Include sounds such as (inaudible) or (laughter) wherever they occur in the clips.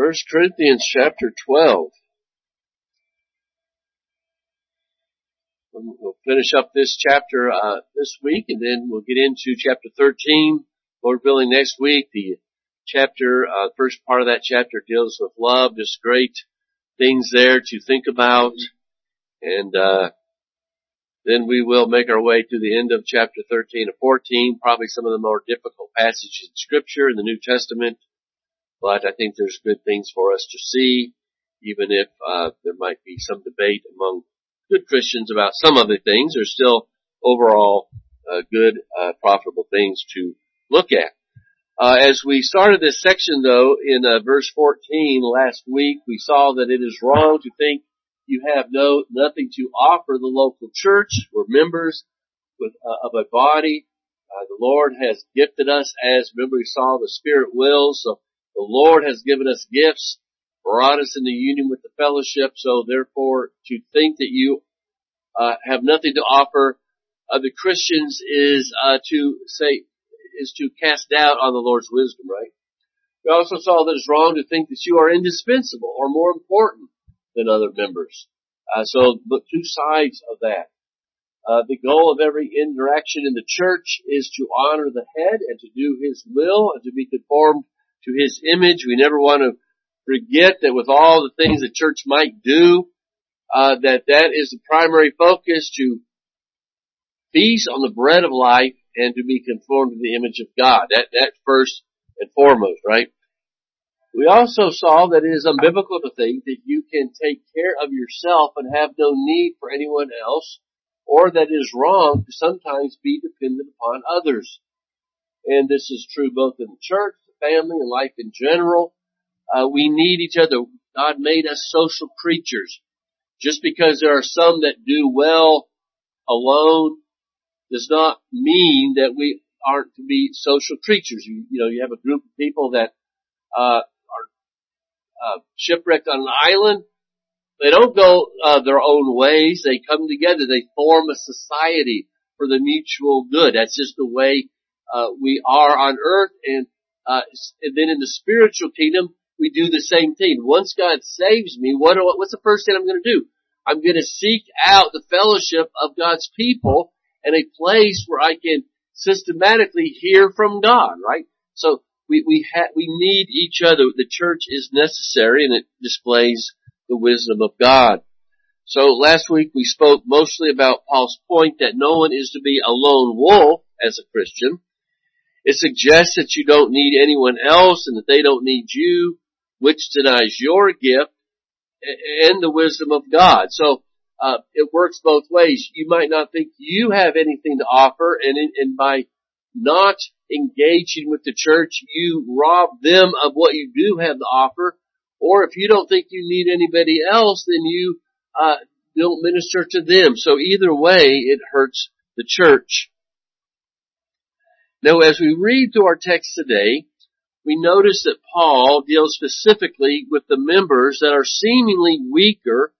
First Corinthians chapter 12. We'll finish up this chapter uh, this week, and then we'll get into chapter 13. Lord willing, next week. The chapter, uh, first part of that chapter deals with love. Just great things there to think about, and uh, then we will make our way to the end of chapter 13 and 14. Probably some of the more difficult passages in Scripture in the New Testament, but I think there's good things for us to see, even if uh, there might be some debate among good Christians about some other things. There's still overall uh, good, uh, profitable things to look at. Uh, as we started this section though, in uh, verse 14 last week, we saw that it is wrong to think you have no, nothing to offer the local church. We're members with, uh, of a body. The Lord has gifted us as, remember we saw the Spirit wills, so the Lord has given us gifts, brought us into union with the fellowship, so therefore to think that you uh, have nothing to offer other Christians is uh, to say is to cast doubt on the Lord's wisdom, right? We also saw that it's wrong to think that you are indispensable or more important than other members. Uh, so, but two sides of that. Uh, the goal of every interaction in the church is to honor the head and to do his will and to be conformed to his image. We never want to forget that with all the things the church might do, uh, that that is the primary focus to feast on the bread of life and to be conformed to the image of God. That, that first and foremost, right? We also saw that it is unbiblical to think that you can take care of yourself and have no need for anyone else, or that it is wrong to sometimes be dependent upon others. And this is true both in the church, family, and life in general. Uh, we need each other. God made us social creatures. Just because there are some that do well alone does not mean that we aren't to be social creatures. You, you know, you have a group of people that uh, are uh, shipwrecked on an island. They don't go uh, their own ways. They come together. They form a society for the mutual good. That's just the way uh, we are on earth. And, uh, and then in the spiritual kingdom, we do the same thing. Once God saves me, what, what's the first thing I'm going to do? I'm going to seek out the fellowship of God's people and a place where I can systematically hear from God, right? So we, we ha- we need each other. The church is necessary and it displays the wisdom of God. So last week we spoke mostly about Paul's point that no one is to be a lone wolf as a Christian. It suggests that you don't need anyone else and that they don't need you, which denies your gift and the wisdom of God. So uh, it works both ways. You might not think you have anything to offer, and, and by not engaging with the church, you rob them of what you do have to offer. Or if you don't think you need anybody else, then you uh, don't minister to them. So either way, it hurts the church. Now, as we read through our text today, we notice that Paul deals specifically with the members that are seemingly weaker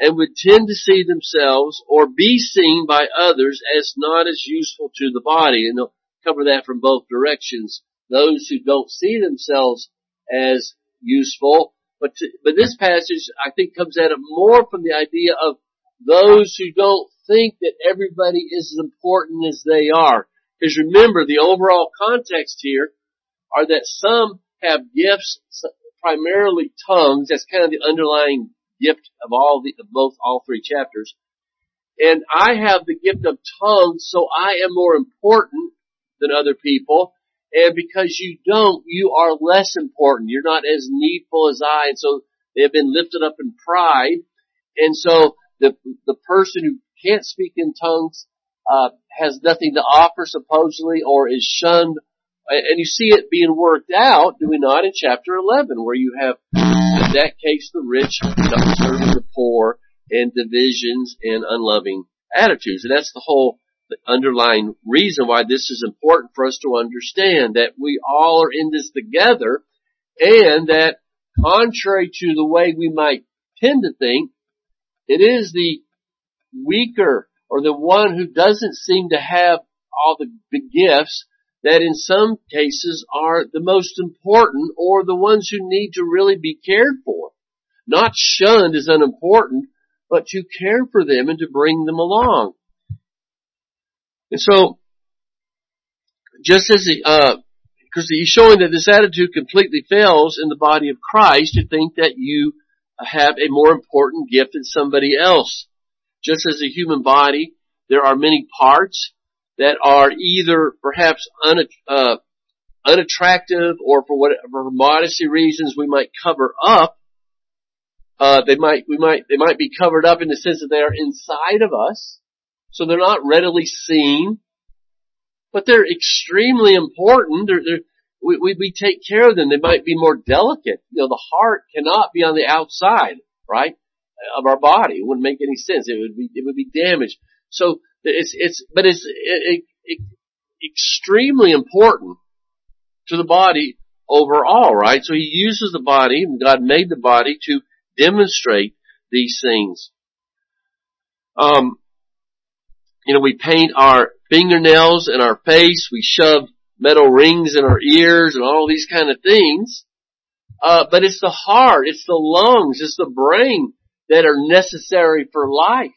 and would tend to see themselves or be seen by others as not as useful to the body. And they'll cover that from both directions. Those who don't see themselves as useful, but to, but this passage I think comes at it more from the idea of those who don't think that everybody is as important as they are. Because remember, the overall context here are that some have gifts, primarily tongues. That's kind of the underlying gift of all the, of both, all three chapters. And I have the gift of tongues, so I am more important than other people. And because you don't, you are less important. You're not as needful as I. And so they have been lifted up in pride. And so the, the person who can't speak in tongues, uh, has nothing to offer supposedly or is shunned. And you see it being worked out, do we not, in chapter 11 where you have in that case the rich not serving the poor and divisions and unloving attitudes. And that's the whole underlying reason why this is important for us to understand that we all are in this together and that contrary to the way we might tend to think, it is the weaker or the one who doesn't seem to have all the, gifts that in some cases are the most important or the ones who need to really be cared for. Not shunned as unimportant, but to care for them and to bring them along. And so, just as the, uh, because he's showing that this attitude completely fails in the body of Christ to think that you have a more important gift than somebody else. Just as a human body, there are many parts that are either perhaps un, uh, unattractive or for whatever modesty reasons we might cover up. Uh, they might, we might, they might be covered up in the sense that they are inside of us, so they're not readily seen but they're extremely important. They're, they're, we, we, we take care of them. They might be more delicate. You know, the heart cannot be on the outside, right, of our body. It wouldn't make any sense. It would be, it would be damaged. So it's, it's, but it's it, it, extremely important to the body overall, right? So he uses the body, God made the body to demonstrate these things. Um, you know, we paint our fingernails in our face, we shove metal rings in our ears and all these kind of things. Uh, but it's the heart, it's the lungs, it's the brain that are necessary for life.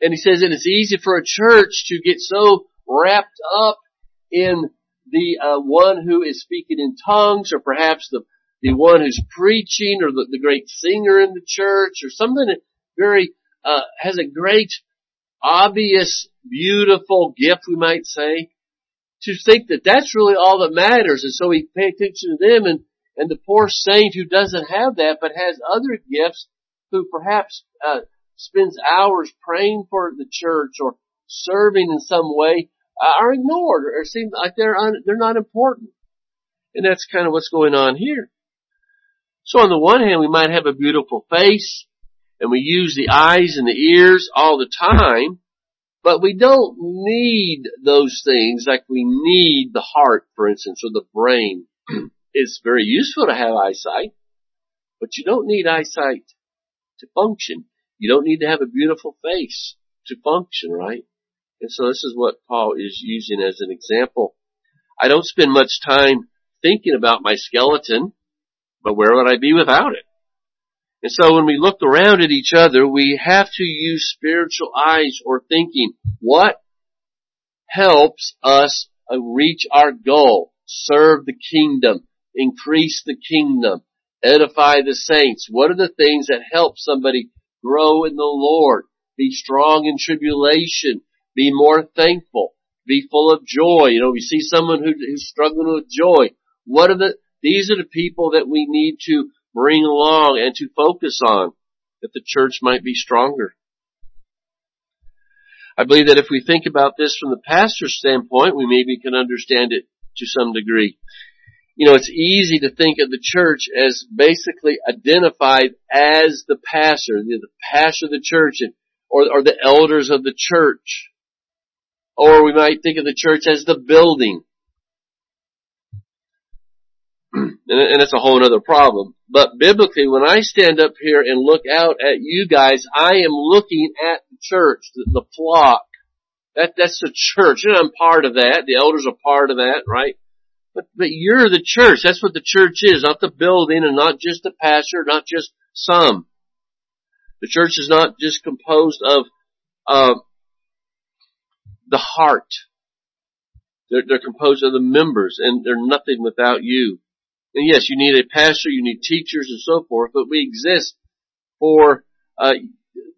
And he says that it's easy for a church to get so wrapped up in the uh, one who is speaking in tongues, or perhaps the the one who's preaching, or the, the great singer in the church, or something that very uh, has a great obvious, beautiful gift, we might say, to think that that's really all that matters. And so we pay attention to them and, and the poor saint who doesn't have that but has other gifts who perhaps, uh, spends hours praying for the church or serving in some way uh, are ignored or seem like they're un, they're not important. And that's kind of what's going on here. So on the one hand, we might have a beautiful face, and we use the eyes and the ears all the time, but we don't need those things like we need the heart, for instance, or the brain. (clears throat) it's very useful to have eyesight, but you don't need eyesight to function. You don't need to have a beautiful face to function, right? And so this is what Paul is using as an example. I don't spend much time thinking about my skeleton, but where would I be without it? And so when we look around at each other, we have to use spiritual eyes or thinking. What helps us reach our goal? Serve the kingdom, increase the kingdom, edify the saints. What are the things that help somebody grow in the Lord? Be strong in tribulation. Be more thankful. Be full of joy. You know, we see someone who, who's struggling with joy. What are the, these are the people that we need to bring along and to focus on that the church might be stronger. I believe that if we think about this from the pastor's standpoint, we maybe can understand it to some degree. You know, it's easy to think of the church as basically identified as the pastor, the pastor of the church, or, or the elders of the church. Or we might think of the church as the building. (clears throat) and it's a whole other problem. But biblically, when I stand up here and look out at you guys, I am looking at the church, the, the flock. That, that's the church, and I'm part of that. The elders are part of that, right? But, but you're the church. That's what the church is, not the building and not just the pastor, not just some. The church is not just composed of, uh, the heart. They're, they're composed of the members, and they're nothing without you. And yes, you need a pastor, you need teachers and so forth, but we exist for, uh,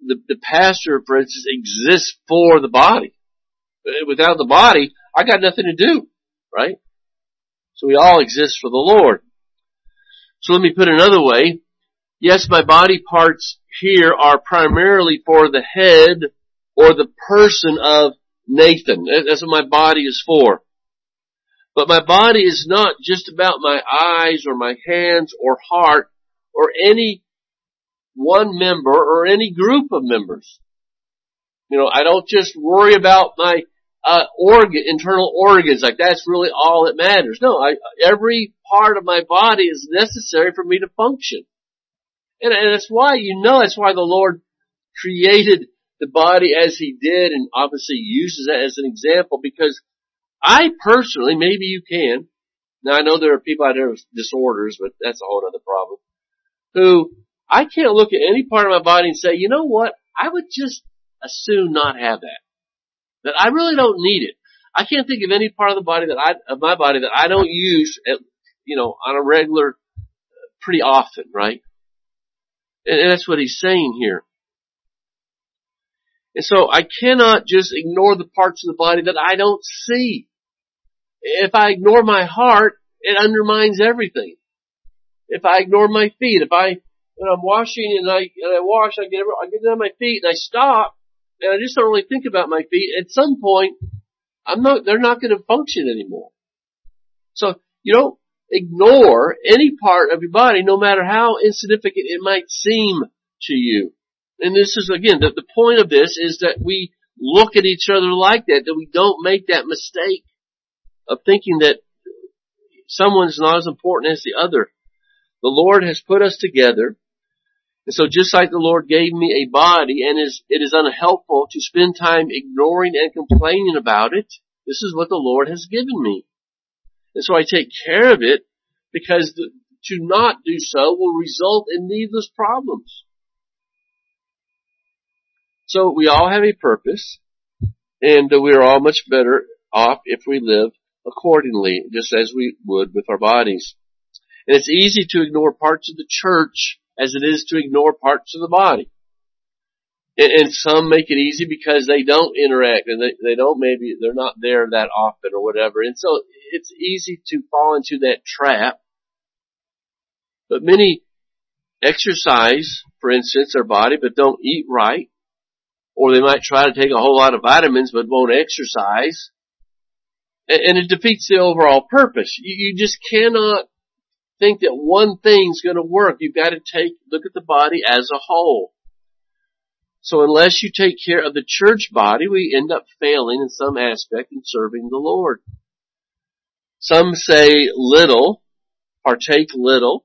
the, the pastor, for instance, exists for the body. Without the body, I got nothing to do, right? So we all exist for the Lord. So let me put it another way. Yes, my body parts here are primarily for the head or the person of Nathan. That's what my body is for. But my body is not just about my eyes or my hands or heart or any one member or any group of members. You know, I don't just worry about my uh, organ, internal organs, like that's really all that matters. No, I, every part of my body is necessary for me to function. And, and that's why, you know, that's why the Lord created the body as He did and obviously uses that as an example because I personally, maybe you can. Now I know there are people out there with disorders, but that's a whole other problem. Who I can't look at any part of my body and say, you know what? I would just as soon not have that. That I really don't need it. I can't think of any part of the body that I, of my body that I don't use at, you know, on a regular, uh, pretty often, right? And, and that's what he's saying here. And so I cannot just ignore the parts of the body that I don't see. If I ignore my heart, it undermines everything. If I ignore my feet, if I, when I'm washing and I, and I wash, I get, I get down my feet and I stop, and I just don't really think about my feet, at some point, I'm not, they're not going to function anymore. So, you don't ignore any part of your body, no matter how insignificant it might seem to you. And this is again, the, the point of this is that we look at each other like that, that we don't make that mistake of thinking that someone's not as important as the other. The Lord has put us together. And so just like the Lord gave me a body and is, it is unhelpful to spend time ignoring and complaining about it, this is what the Lord has given me. And so I take care of it because the, to not do so will result in needless problems. So we all have a purpose and we are all much better off if we live accordingly, just as we would with our bodies. And it's easy to ignore parts of the church as it is to ignore parts of the body. And, and some make it easy because they don't interact and they, they don't maybe, they're not there that often or whatever. And so it's easy to fall into that trap. But many exercise, for instance, their body, but don't eat right or they might try to take a whole lot of vitamins but won't exercise. And it defeats the overall purpose. You just cannot think that one thing's going to work. You've got to take, look at the body as a whole. So unless you take care of the church body, we end up failing in some aspect in serving the Lord. Some say little, partake little,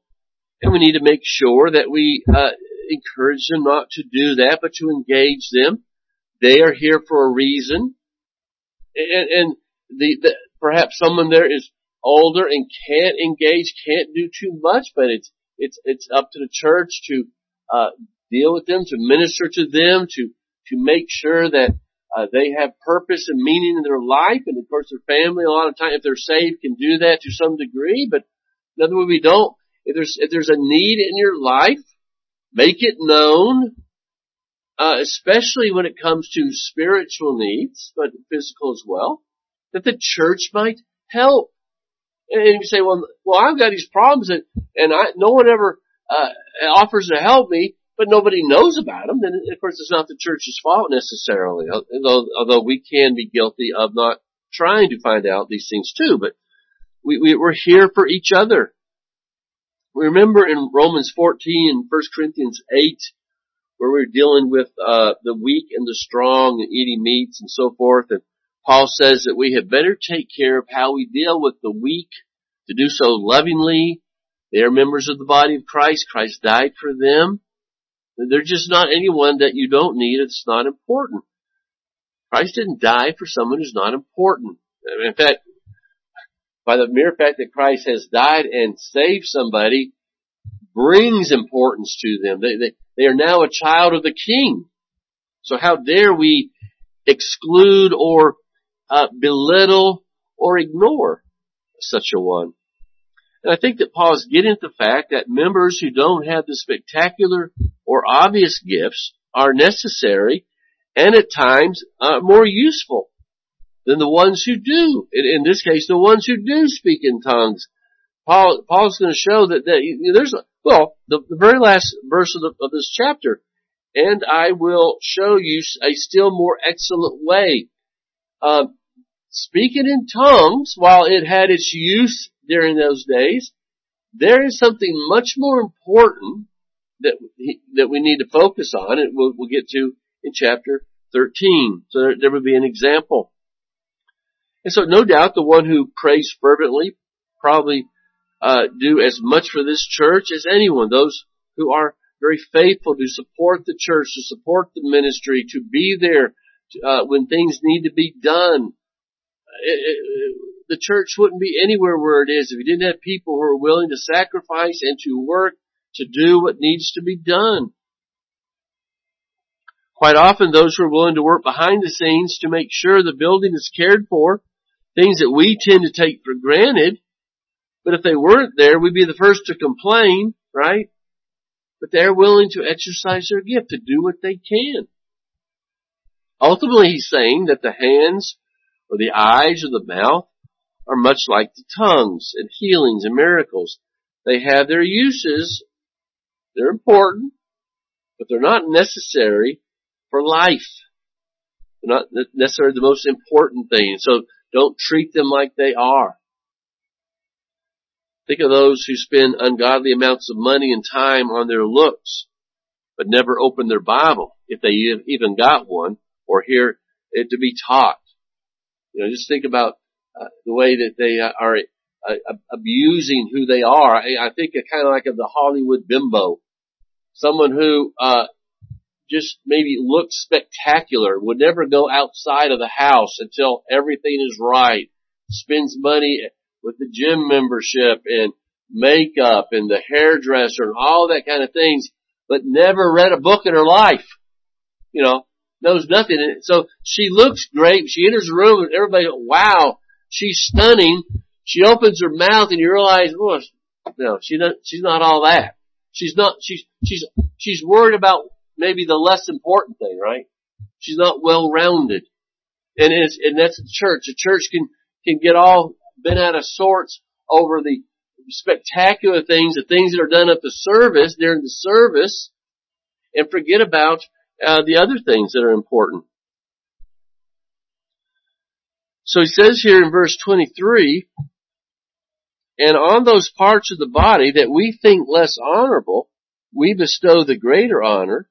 and we need to make sure that we uh, encourage them not to do that, but to engage them. They are here for a reason. And, and the, the, perhaps someone there is older and can't engage, can't do too much, but it's, it's, it's up to the church to, uh, deal with them, to minister to them, to, to make sure that, uh, they have purpose and meaning in their life. And of course their family, a lot of times, if they're saved, can do that to some degree, but another way we don't. If there's, if there's a need in your life, Make it known, uh, especially when it comes to spiritual needs, but physical as well, that the church might help. And you say, well, well, I've got these problems and, and I, no one ever, uh, offers to help me, but nobody knows about them, then of course it's not the church's fault necessarily, although, although we can be guilty of not trying to find out these things too, but we, we, we're here for each other. We remember in Romans 14 and 1 Corinthians 8, where we're dealing with uh, the weak and the strong and eating meats and so forth, and Paul says that we had better take care of how we deal with the weak, to do so lovingly. They are members of the body of Christ. Christ died for them. They're just not anyone that you don't need. It's not important. Christ didn't die for someone who's not important. In fact, by the mere fact that Christ has died and saved somebody brings importance to them. They, they, they are now a child of the King. So how dare we exclude or uh, belittle or ignore such a one? And I think that Paul is getting at the fact that members who don't have the spectacular or obvious gifts are necessary and at times uh, more useful than the ones who do. In, in this case, the ones who do speak in tongues. Paul, Paul's going to show that, that you know, there's well, the, the very last verse of, the, of this chapter, and I will show you a still more excellent way. Uh, speaking in tongues, while it had its use during those days, there is something much more important that that we need to focus on, and we'll, we'll get to in chapter 13. So there, there would be an example. And so no doubt the one who prays fervently probably uh, do as much for this church as anyone. Those who are very faithful to support the church, to support the ministry, to be there uh, when things need to be done. The church wouldn't be anywhere where it is if you didn't have people who are willing to sacrifice and to work to do what needs to be done. Quite often those who are willing to work behind the scenes to make sure the building is cared for, things that we tend to take for granted, but if they weren't there, we'd be the first to complain, right? But they're willing to exercise their gift, to do what they can. Ultimately, he's saying that the hands or the eyes or the mouth are much like the tongues and healings and miracles. They have their uses. They're important, but they're not necessary for life. They're not necessarily the most important thing. So don't treat them like they are. Think of those who spend ungodly amounts of money and time on their looks, but never open their Bible, if they even got one, or hear it to be taught. You know, just think about uh, the way that they uh, are uh, abusing who they are. I, I think kind of like of the Hollywood bimbo, someone who uh, just maybe looks spectacular, would never go outside of the house until everything is right, spends money with the gym membership and makeup and the hairdresser and all that kind of things, but never read a book in her life. You know, knows nothing. And so she looks great. She enters the room and everybody, wow, she's stunning. She opens her mouth and you realize, oh, well, no, she not, she's not all that. She's not, she's, she's, she's worried about maybe the less important thing, right? She's not well rounded. And it's, and that's the church. The church can, can get all been out of sorts over the spectacular things, the things that are done at the service, during the service, and forget about uh, the other things that are important. So he says here in verse 23, and on those parts of the body that we think less honorable, we bestow the greater honor,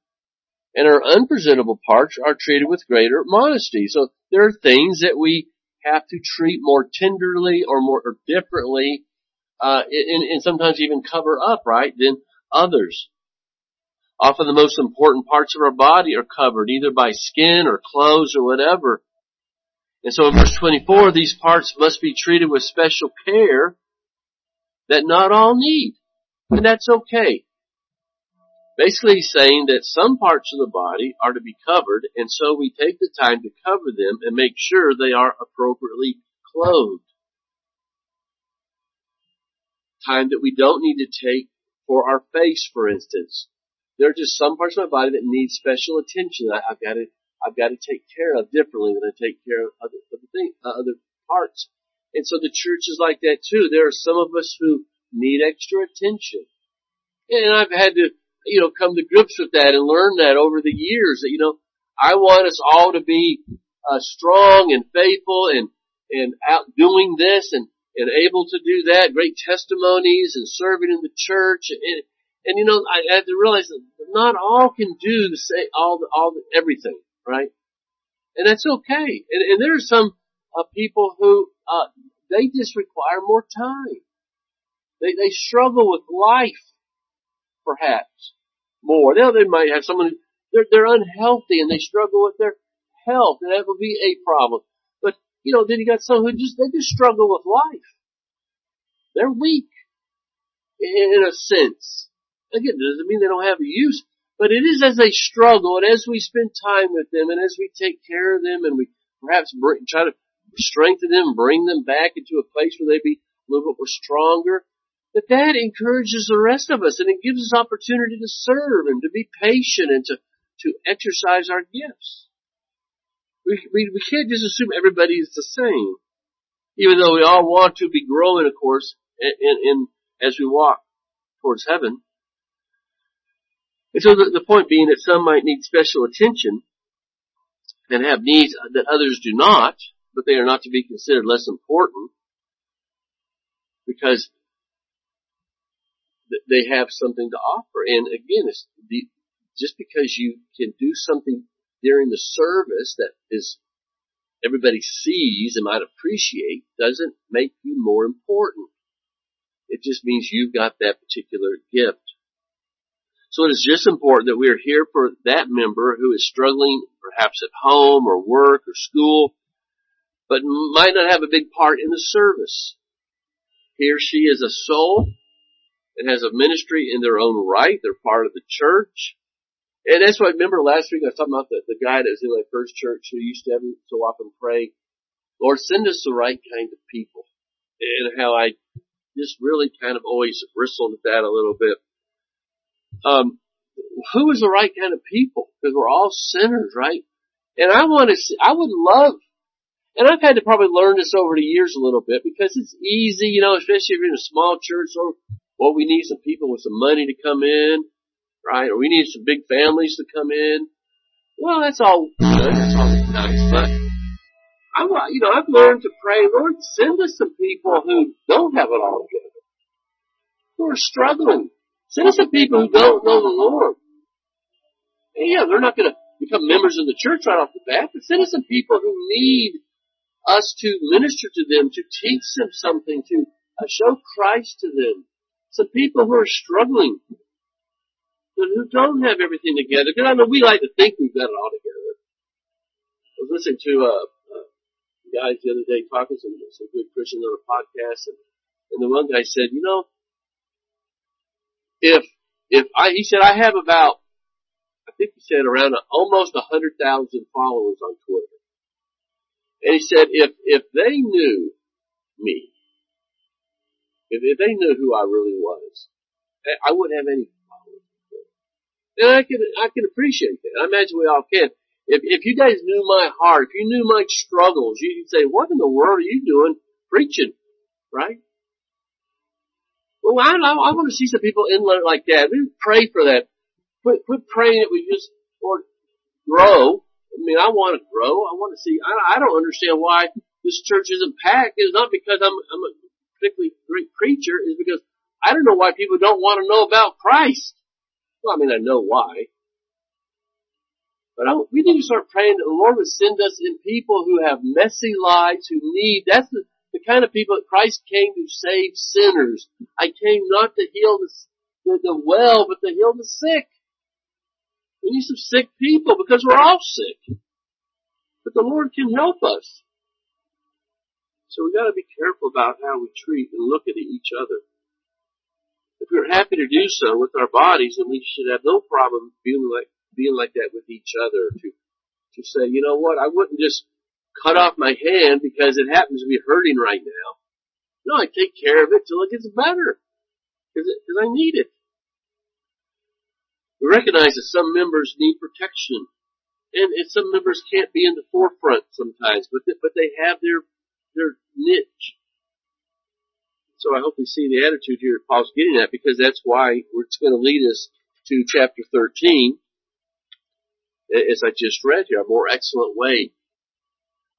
and our unpresentable parts are treated with greater modesty. So there are things that we have to treat more tenderly or more or differently, uh, and, and sometimes even cover up, right, than others. Often the most important parts of our body are covered either by skin or clothes or whatever. And so in verse 24, these parts must be treated with special care that not all need. And that's okay. Basically he's saying that some parts of the body are to be covered, and so we take the time to cover them and make sure they are appropriately clothed. Time that we don't need to take for our face, for instance. There are just some parts of my body that need special attention. I, have got to, I've got to take care of differently than I take care of other, other things, uh, other parts. And so the church is like that too. There are some of us who need extra attention. And I've had to you know, come to grips with that and learn that over the years that, you know, I want us all to be uh, strong and faithful and, and out doing this and, and able to do that, great testimonies and serving in the church. And, and you know, I, I had to realize that not all can do the same, all the, all the, everything, right? And that's okay. And, and there are some uh, people who, uh, they just require more time. They, they struggle with life perhaps more. Now they might have someone they're they're unhealthy and they struggle with their health, and that would be a problem. But you know, then you got some who just they just struggle with life. They're weak in a sense. Again, it doesn't mean they don't have a use, but it is as they struggle and as we spend time with them and as we take care of them and we perhaps bring, try to strengthen them, bring them back into a place where they be a little bit more stronger, that that encourages the rest of us and it gives us opportunity to serve and to be patient and to, to exercise our gifts. We, we, we can't just assume everybody is the same. Even though we all want to be growing, of course, in, in, in as we walk towards heaven. And so the, the point being that some might need special attention and have needs that others do not, but they are not to be considered less important because they have something to offer. And again, it's the, just because you can do something during the service that is everybody sees and might appreciate doesn't make you more important. It just means you've got that particular gift. So it is just important that we are here for that member who is struggling perhaps at home or work or school but might not have a big part in the service. He or she is a soul and has a ministry in their own right. They're part of the church. And that's why I remember last week I was talking about the, the guy that was in my first church who used to every so often pray, Lord, send us the right kind of people. And how I just really kind of always bristled at that a little bit. Um, who is the right kind of people? Because we're all sinners, right? And I want to see, I would love, and I've had to probably learn this over the years a little bit because it's easy, you know, especially if you're in a small church or, well, we need some people with some money to come in, right? Or we need some big families to come in. Well, that's all good. That's all nice, but I want, you know, I've learned to pray, Lord, send us some people who don't have it all together, who are struggling. Send us some people who don't know the Lord. And yeah, they're not going to become members of the church right off the bat, but send us some people who need us to minister to them, to teach them something, to uh, show Christ to them. Some people who are struggling, but who don't have everything together. Because I know we like to think we've got it all together. I was listening to uh, uh, guys the other day talking some some good Christians on a podcast, and, and the one guy said, you know, if if I he said I have about I think he said around a, almost a hundred thousand followers on Twitter, and he said if if they knew me, if, if they knew who I really was, I wouldn't have any followers. And I can I can appreciate that. I imagine we all can. If if you guys knew my heart, if you knew my struggles, you'd say, "What in the world are you doing preaching?" Right? Well, I, I, want to see some people in like that. We pray for that. Quit, quit praying that we just, Lord, grow. I mean, I want to grow. I want to see, I, I don't understand why this church isn't packed. It's not because I'm, I'm a particularly great preacher. It's because I don't know why people don't want to know about Christ. Well, I mean, I know why. But I, we need to start praying that the Lord would send us in people who have messy lives, who need, that's the, the kind of people that Christ came to save sinners. I came not to heal the, the, the well, but to heal the sick. We need some sick people because we're all sick. But the Lord can help us. So we gotta be careful about how we treat and look at each other. If we're happy to do so with our bodies, then we should have no problem being like, being like that with each other to, to say, you know what, I wouldn't just cut off my hand because it happens to be hurting right now. No, I take care of it till it gets better. Cause, I need it. We recognize that some members need protection. And, and some members can't be in the forefront sometimes, but they, but they have their, their niche. So I hope we see the attitude here Paul's getting at because that's why it's going to lead us to chapter 13 as I just read here, a more excellent way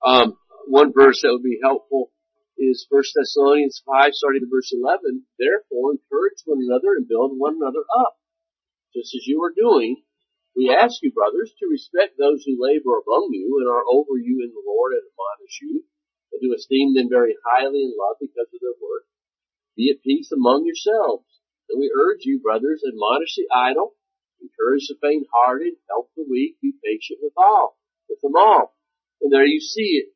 um, one verse that would be helpful is 1 Thessalonians 5, starting at verse 11. Therefore, encourage one another and build one another up, just as you are doing. We ask you, brothers, to respect those who labor among you and are over you in the Lord and admonish you, and to esteem them very highly in love because of their work. Be at peace among yourselves. And we urge you, brothers, admonish the idle, encourage the faint-hearted, help the weak, be patient with all, with them all. And there you see it.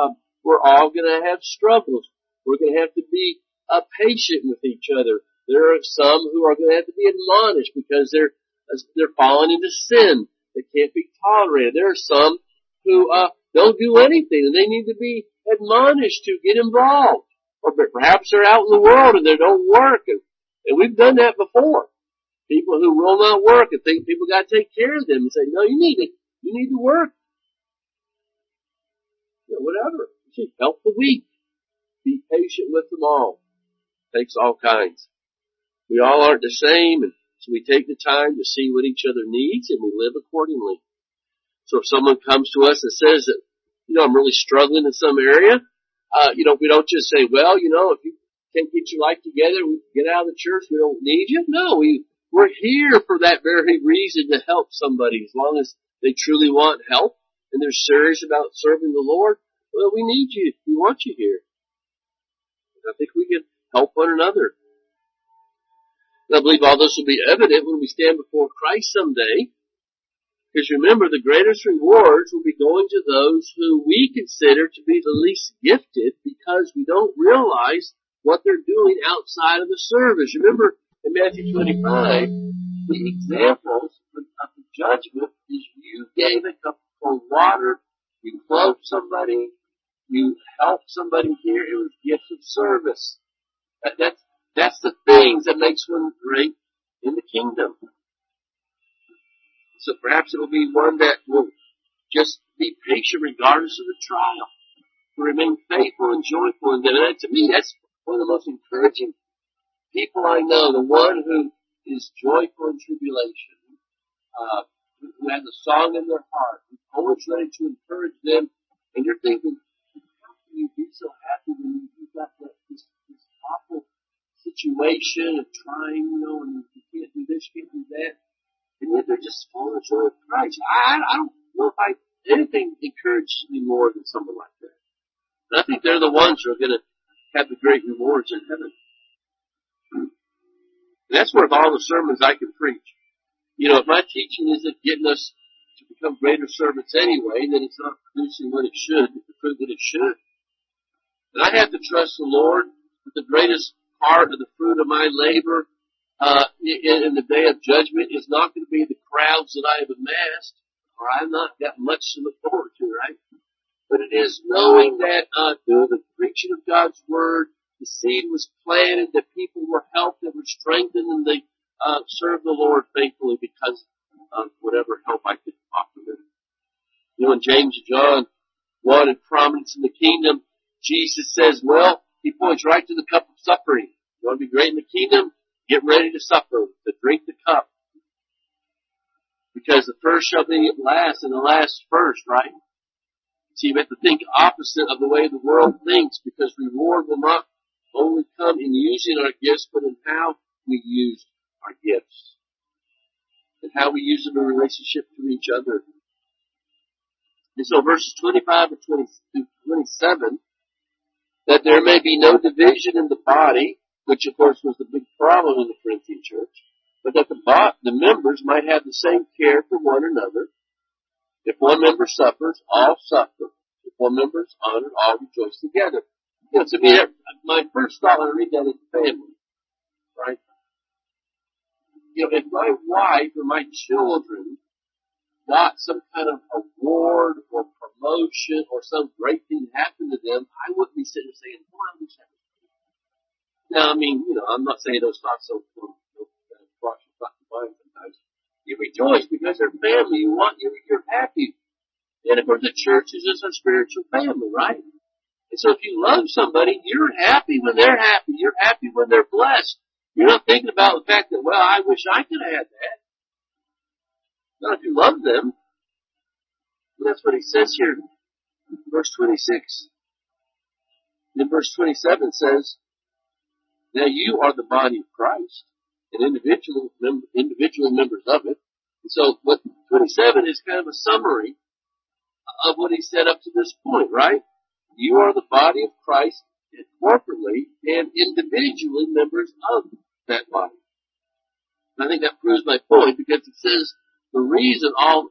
Um, we're all going to have struggles. We're going to have to be uh, patient with each other. There are some who are going to have to be admonished because they're they're falling into sin that can't be tolerated. There are some who uh, don't do anything and they need to be admonished to get involved. Or perhaps they're out in the world and they don't work, and, and we've done that before. People who will not work and think people got to take care of them and say, no, you need to you need to work know, whatever. Help the weak. Be patient with them all. Takes all kinds. We all aren't the same, and so we take the time to see what each other needs, and we live accordingly. So if someone comes to us and says that, you know, I'm really struggling in some area, uh, you know, we don't just say, well, you know, if you can't get your life together, we get out of the church, we don't need you. No, we, we're here for that very reason to help somebody as long as they truly want help and they're serious about serving the Lord, well, we need you. We want you here. I think we can help one another. And I believe all this will be evident when we stand before Christ someday. Because remember, the greatest rewards will be going to those who we consider to be the least gifted because we don't realize what they're doing outside of the service. Remember in Matthew 25, the examples of the judgment is you gave a cup of water, you clothed somebody, you help somebody here, it was gifts of service. That, that's, that's the things that makes one great in the kingdom. So perhaps it will be one that will just be patient regardless of the trial. Remain faithful and joyful. And then to me, that's one of the most encouraging people I know. The one who is joyful in tribulation, uh, who has a song in their heart, who's always ready to encourage them. And you're thinking, you be so happy when you've got that, this, this awful situation of trying, you know, and you can't do this, you can't do that and yet they're just full of joy of Christ. I, I don't know if I, anything encourages me more than someone like that. And I think they're the ones who are going to have the great rewards in heaven. And that's worth all the sermons I can preach. You know, if my teaching isn't getting us to become greater servants anyway, then it's not producing what it should to prove that it should. And I have to trust the Lord with the greatest part of the fruit of my labor uh, in, in the day of judgment is not going to be the crowds that I have amassed, or I've not got much to look forward to, right? But it is knowing that uh, through the preaching of God's word, the seed was planted, that people were helped, that were strengthened, and they uh, served the Lord faithfully because of whatever help I could offer them. You know, when James and John wanted prominence in the kingdom, Jesus says, well, he points right to the cup of suffering. You want to be great in the kingdom? Get ready to suffer, to drink the cup. Because the first shall be last and the last first, right? So you have to think opposite of the way the world thinks because reward will not only come in using our gifts, but in how we use our gifts. And how we use them in relationship to each other. And so verses 25 to 20, 27, that there may be no division in the body, which of course was the big problem in the Corinthian church, but that the, the members might have the same care for one another. If one member suffers, all suffer. If one member is honored, all rejoice together. My first thought when I read that is family, right? You know, if my wife or my children got some kind of award or promotion or some great thing happened to them, I wouldn't be sitting there saying, "Boy, I wish I now, I mean, you know, I'm not saying those thoughts so uh, cross your mind sometimes. You rejoice because they're family. You want you you're happy. And of course, the church is just a spiritual family, right? And so, if you love somebody, you're happy when they're happy. You're happy when they're blessed. You're not thinking about the fact that, well, I wish I could have had that. Not if you love them. that's what he says here, verse 26. In verse 27 says, now you are the body of Christ and individually, individually members of it. And so what 27 is kind of a summary of what he said up to this point, right? You are the body of Christ and corporately and individually members of that body. And I think that proves my point because it says the reason all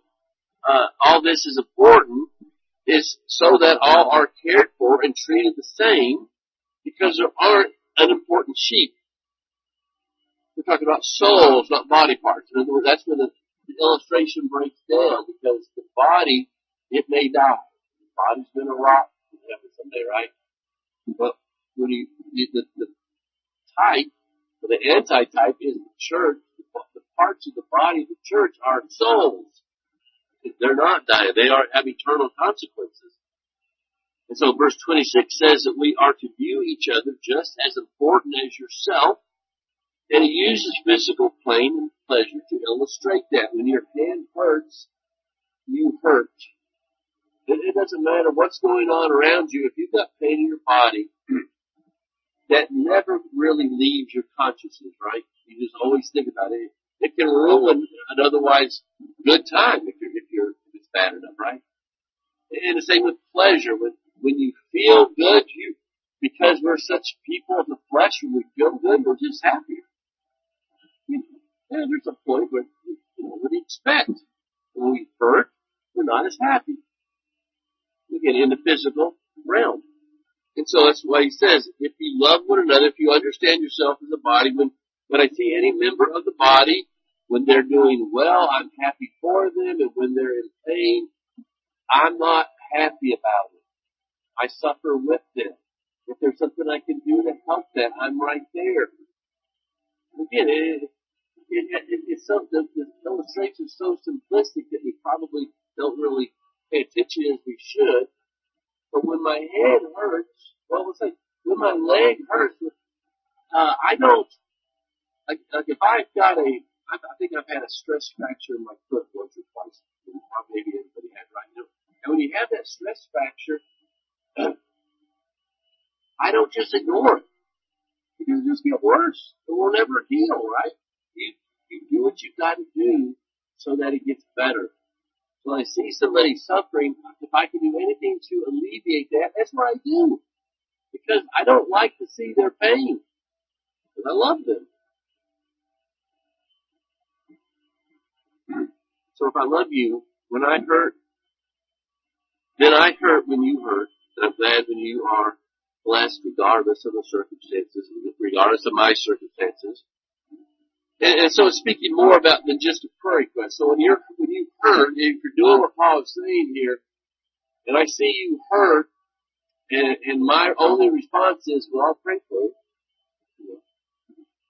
uh, all this is important is so that all are cared for and treated the same because there aren't unimportant sheep. We're talking about souls, not body parts. In other words, that's when the, the illustration breaks down because the body, it may die. The body's gonna rot heaven someday, right? But when you, the, the type, or the anti-type is the church, parts of the body of the church are souls. They're not dying. They are, have eternal consequences. And so verse 26 says that we are to view each other just as important as yourself. And he uses physical pain and pleasure to illustrate that. When your hand hurts, you hurt. It, doesn't matter what's going on around you. If you've got pain in your body, (clears throat) that never really leaves your consciousness, right? You just always think about it. It can ruin an otherwise good time if you're, if you're, if it's bad enough, right? And the same with pleasure. When, when you feel good, you, because we're such people of the flesh, when we feel good, we're just happier. You know, there's a point where, you know, what do you expect? When we hurt, we're not as happy. Again, in the physical realm. And so that's why he says, if you love one another, if you understand yourself as a body, when, when I see any member of the body, when they're doing well, I'm happy for them, and when they're in pain, I'm not happy about it. I suffer with them. If there's something I can do to help them, I'm right there. Again, it, it, it, it's so, the, the illustration is so simplistic that we probably don't really pay attention as we should. But when my head hurts, what was I, when my leg hurts, uh, I don't, like, like if I've got a, I, I think I've had a stress fracture in my foot once or twice. Maybe everybody had right now. And when you have that stress fracture, (clears throat) I don't just ignore it. Because it just get worse. It will never heal, right? You, you do what you've got to do so that it gets better. So I see somebody suffering, if I can do anything to alleviate that, that's what I do. Because I don't like to see their pain. But I love them. So if I love you, when I hurt, then I hurt when you hurt, and I'm glad when you are blessed regardless of the circumstances, regardless of my circumstances. And, and so it's speaking more about than just a prayer request. So when you're, when you hurt, if you're doing what Paul is saying here, and I see you hurt, and, and my only response is, well, I'll pray for you.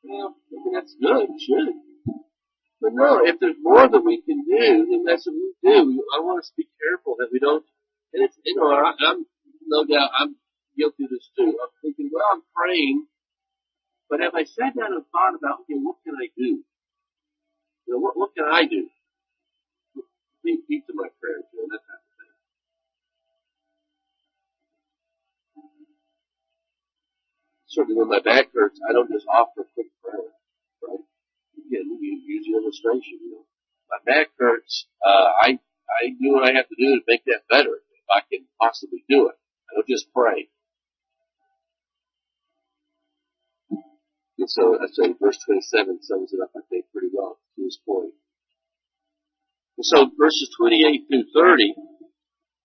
Well, I that's good, should. But no, if there's more that we can do, then that's what we do. I want us to be careful that we don't, and it's, you know, I, I'm, no doubt, I'm guilty of this too. I'm thinking, well, I'm praying, but have I sat down and thought about, okay, what can I do? You know, what, what can I do? Beat, beat to my prayers, you know, that type of thing. Certainly when my back hurts, I don't just offer a quick prayer, right? You use the illustration, you know. My back hurts, uh, I, I do what I have to do to make that better, if I can possibly do it. I don't just pray. And so I say verse 27 sums it up, I think, pretty well to this point. And so verses 28 through 30,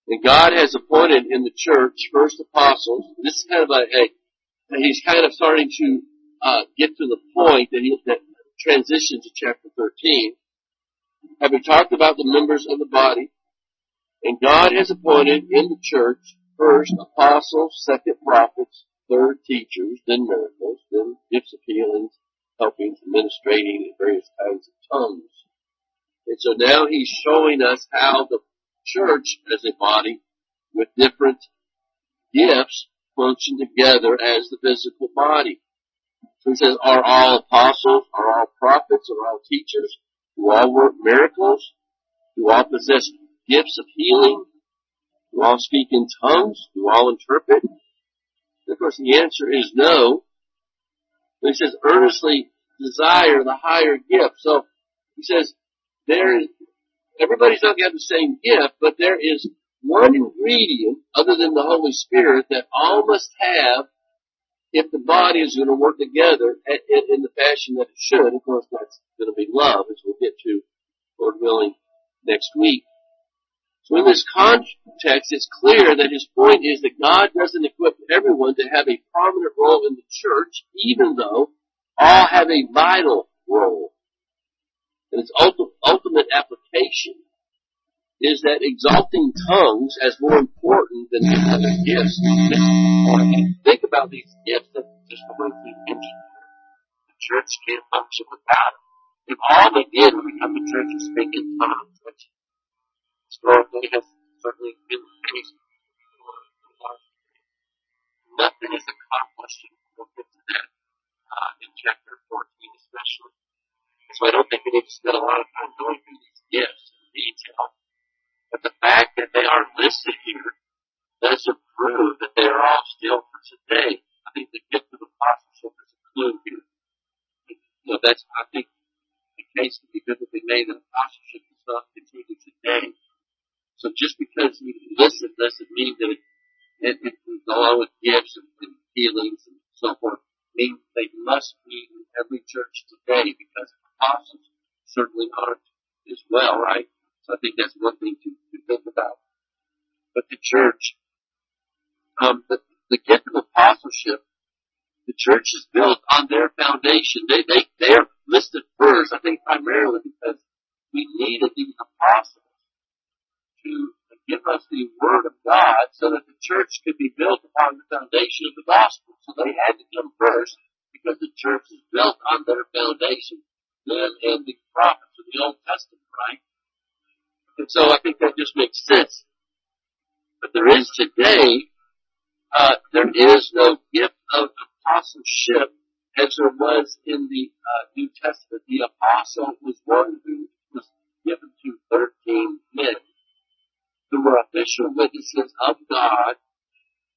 and God has appointed in the church first apostles. This is kind of a, a he's kind of starting to uh, get to the point that he that transitions to chapter 13. Having talked about the members of the body, and God has appointed in the church first apostles, second prophets, third teachers, then miracles, then gifts of healings, helpings, administrating, and various kinds of tongues. And so now he's showing us how the church as a body with different gifts function together as the physical body. He says, are all apostles, are all prophets, are all teachers? Do all work miracles? Do all possess gifts of healing? Do all speak in tongues? Do all interpret? Of course, the answer is no. But he says, earnestly desire the higher gift. So he says, there is, everybody's not going to have the same gift, but there is one ingredient other than the Holy Spirit that all must have if the body is going to work together in the fashion that it should. Of course, that's going to be love, as we'll get to, Lord willing, next week. So in this context, it's clear that his point is that God doesn't equip everyone to have a prominent role in the church, even though all have a vital role. And its ultimate application is that exalting tongues as more important than the other gifts. Think about these gifts that just briefly mentioned. The church can't function without them. If all they did when we come to church speak in tongues, which historically has certainly been the case nothing is accomplished, to that uh, in chapter 14 especially. So I don't think we need to spend a lot of time going through these gifts in detail. But the fact that they are listed here doesn't prove that they are all still for today. I think the gift of apostleship is a clue here. Know, that's, I think, the case can be biblically made that apostleship does not continue today. So just because you listen doesn't mean that it, it, it along with gifts and, and healings and so forth, means they must be in every church today because apostles certainly aren't as well, right? So I think that's one thing to, to think about. But the church, um, the, the gift of apostleship, the church is built on their foundation. They, they, they are listed first, I think primarily because we needed the apostles to give us the word of God so that the church could be built upon the foundation of the gospel. So they had to come first because the church is built on their foundation. Them and the prophets of the Old Testament, right? And so I think that just makes sense. But there is today, uh, there is no gift of apostleship as there was in the uh, New Testament. The apostle was one who was given to 13 men who were official witnesses of God,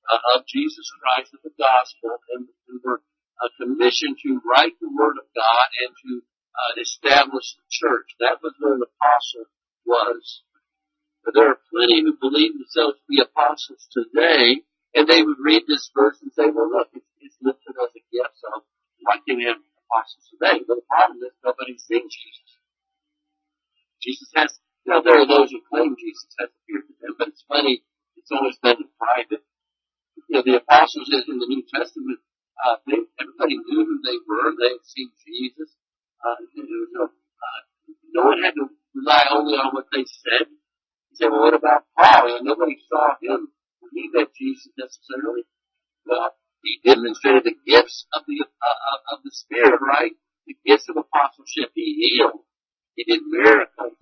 uh, of Jesus Christ, of the gospel, and who were uh, commissioned to write the word of God and to uh, establish the church. That was where the apostle was. But there are plenty who believe themselves to be apostles today, and they would read this verse and say, well look, it's, it's listed as a gift, so why can't we have apostles today? But the problem is nobody's seen Jesus. Jesus has, know, there are those who claim Jesus has appeared to them, but it's funny, it's always done in private. You know, the apostles in the New Testament, uh, they, everybody knew who they were. They had seen Jesus. Uh, uh, no one had to rely only on what they said. You say, well, what about Paul? Know, nobody saw him when he met Jesus necessarily. Well, he demonstrated the gifts of the uh, of the Spirit, right? The gifts of apostleship. He healed. He did miracles.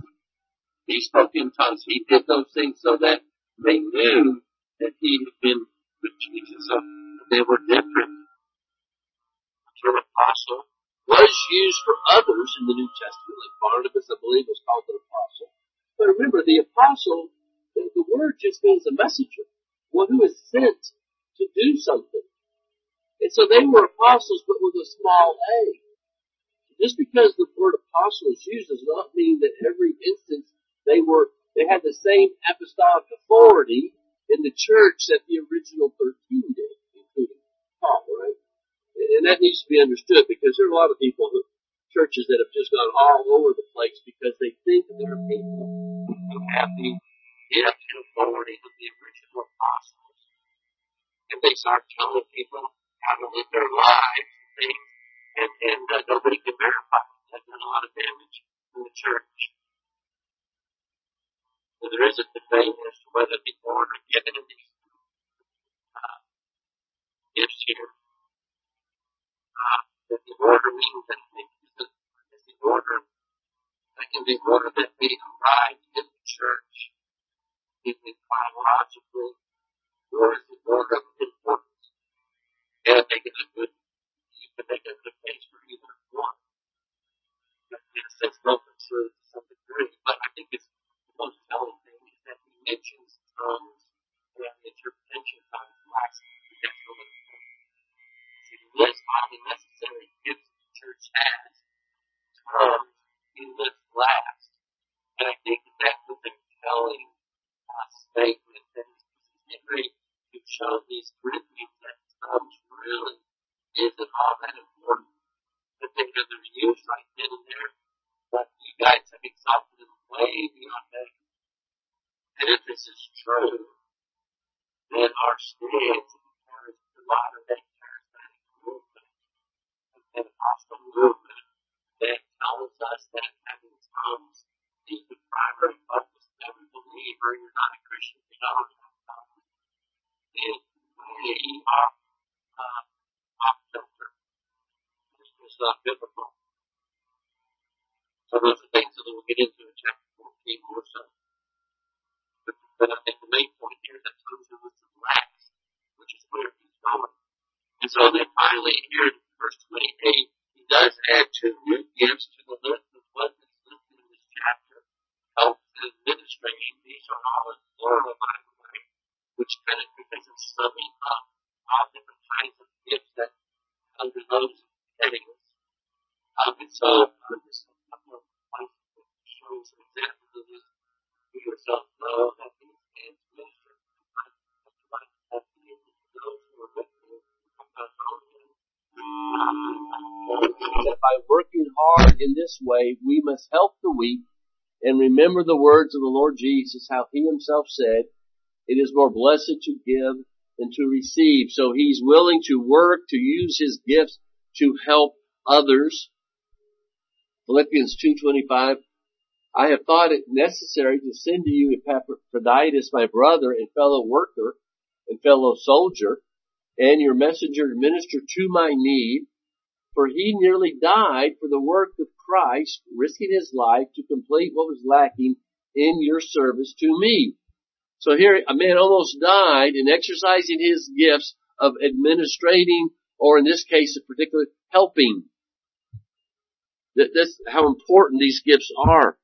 He spoke in tongues. He did those things so that they knew that he had been with Jesus. So they were different. The term apostle was used for others in the New Testament, like Barnabas, I believe, was called an apostle. But remember, the apostle, the, the word just means a messenger, one who is sent to do something. And so they were apostles, but with a small a. Just because the word apostle is used does not mean that every instance they were, they had the same apostolic authority in the church that the original 13 did, including Paul, right? And that needs to be understood because there are a lot of people who, churches that have just gone all over the place because they think that there are people who have the gift and authority of the original apostles. And they start telling people how to live their lives and things and, and uh, nobody can verify it. That's done a lot of damage in the church. So there is a debate as to whether the order given in these uh, gifts here, that the order means anything. Is the, order, that can be order that we arrive in the church, is it chronologically, or is it order of importance? And I think it's a good but they get the case for either one. In a sense, both are true to some degree, but I think it's the most telling thing is that he mentions tongues and the interpretation of tongues last. That's really important. He lists all the necessary gifts the church has. Tongues, he lists last. And I think that that was a telling uh, statement that he's specifically to show these Corinthians that tongues really isn't all that important. The things that are used right then and there, but you guys have exalted them way beyond measure. And if this is true, then our stance in the modern day charismatic movement, the Pentecostal movement, that tells us that having tongues is the primary focus of every believer. You're not a Christian if you don't have tongues. Is way off uh, off kilter. It's not biblical. So those are things that we'll get into in chapter 14 more so. But, but I think the main point here is that tongues are listed last, which is where he's going. And so then finally here in verse 28, he does add two new gifts to the list of what is listed in this chapter. Help and administration. These are all in plural, by the way, which kind of because it's summing up all different kinds of gifts that under those headings. Um, and so, uh, just a couple of points that show some examples of this. You yourself know that these hands minister those who are with you, that by working hard in this way, we must help the weak and remember the words of the Lord Jesus, how he himself said, it is more blessed to give than to receive. So he's willing to work, to use his gifts to help others. Philippians 2.25, I have thought it necessary to send to you Epaphroditus, my brother and fellow worker and fellow soldier, and your messenger to minister to my need, for he nearly died for the work of Christ, risking his life to complete what was lacking in your service to me. So here a man almost died in exercising his gifts of administrating, or in this case, in particular, helping. That's how important these gifts are.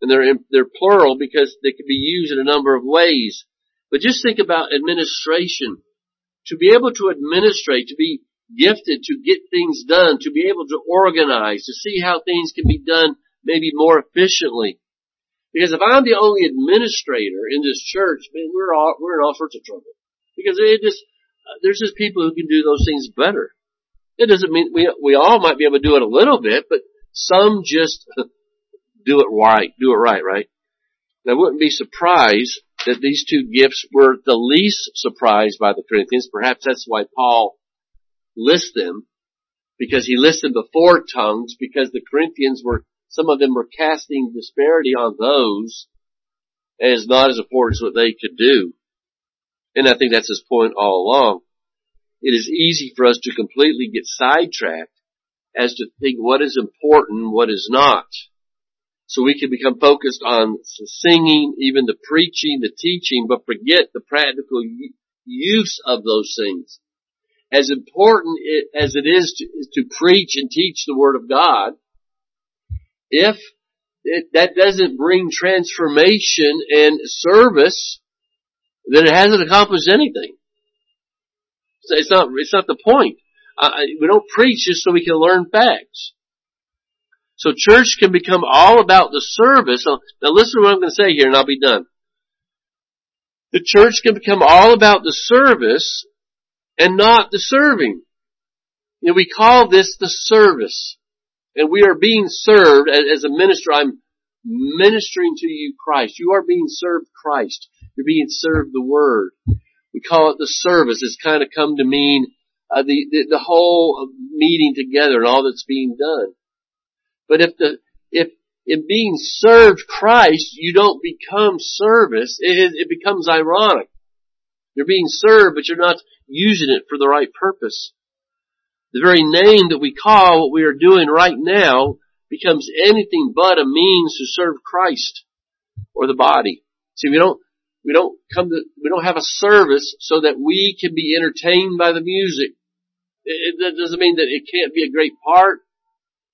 And they're, they're plural because they can be used in a number of ways. But just think about administration. To be able to administrate, to be gifted to get things done, to be able to organize, to see how things can be done maybe more efficiently. Because if I'm the only administrator in this church, man, we're all, we're in all sorts of trouble. Because it just, there's just people who can do those things better. It doesn't mean we, we all might be able to do it a little bit, but some just (laughs) do it right, do it right, right? And I wouldn't be surprised that these two gifts were the least surprised by the Corinthians. Perhaps that's why Paul lists them, because he lists them before tongues, because the Corinthians were, some of them were casting disparity on those as not as important as what they could do. And I think that's his point all along. It is easy for us to completely get sidetracked as to think what is important, what is not. So we can become focused on the singing, even the preaching, the teaching, but forget the practical use of those things. As important as it is to, to preach and teach the Word of God, if it, that doesn't bring transformation and service, then it hasn't accomplished anything. It's not, it's not the point. We don't preach just so we can learn facts. So church can become all about the service. Now listen to what I'm going to say here and I'll be done. The church can become all about the service and not the serving. You know, we call this the service. And we are being served as a minister. I'm ministering to you Christ. You are being served Christ. You're being served the Word. We call it the service. It's kind of come to mean uh, the, the the whole meeting together and all that's being done. But if the, if in being served Christ, you don't become service, it, it becomes ironic. You're being served, but you're not using it for the right purpose. The very name that we call what we are doing right now becomes anything but a means to serve Christ or the body. See, we don't, we don't come to, we don't have a service so that we can be entertained by the music. It, it doesn't mean that it can't be a great part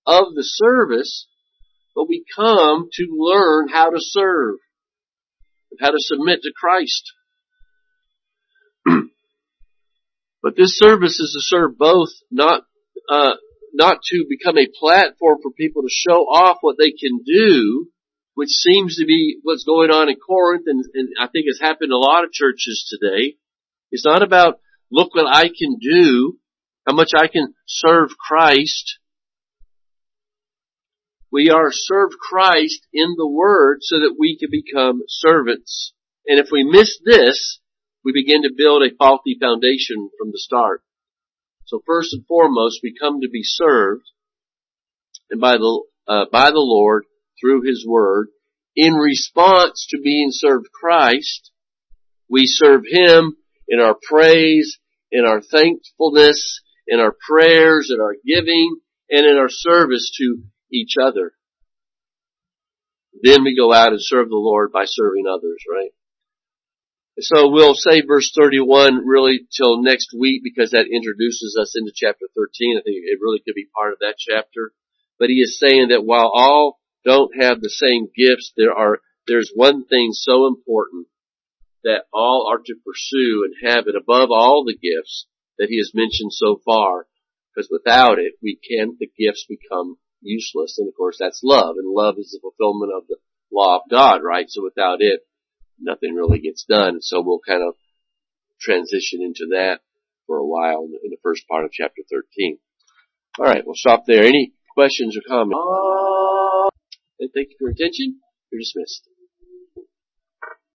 of the service, but we come to learn how to serve, how to submit to Christ. But this service is to serve both, not uh, not to become a platform for people to show off what they can do, which seems to be what's going on in Corinth, and, and I think has happened in a lot of churches today. It's not about look what I can do, how much I can serve Christ. We are served Christ in the Word so that we can become servants. And if we miss this, we begin to build a faulty foundation from the start. So first and foremost, we come to be served and by the, uh, by the Lord through His Word. In response to being served Christ, we serve Him in our praise, in our thankfulness, in our prayers, in our giving, and in our service to each other. Then we go out and serve the Lord by serving others, right? So we'll say verse 31 really till next week because that introduces us into chapter 13. I think it really could be part of that chapter. But he is saying that while all don't have the same gifts, there are, there's one thing so important that all are to pursue and have it above all the gifts that he has mentioned so far. Because without it, we can, the gifts become useless. And of course that's love, and love is the fulfillment of the law of God, right? So without it, nothing really gets done. So we'll kind of transition into that for a while in the first part of chapter 13. Alright, we'll stop there. Any questions or comments? Uh, thank you for your attention. You're dismissed.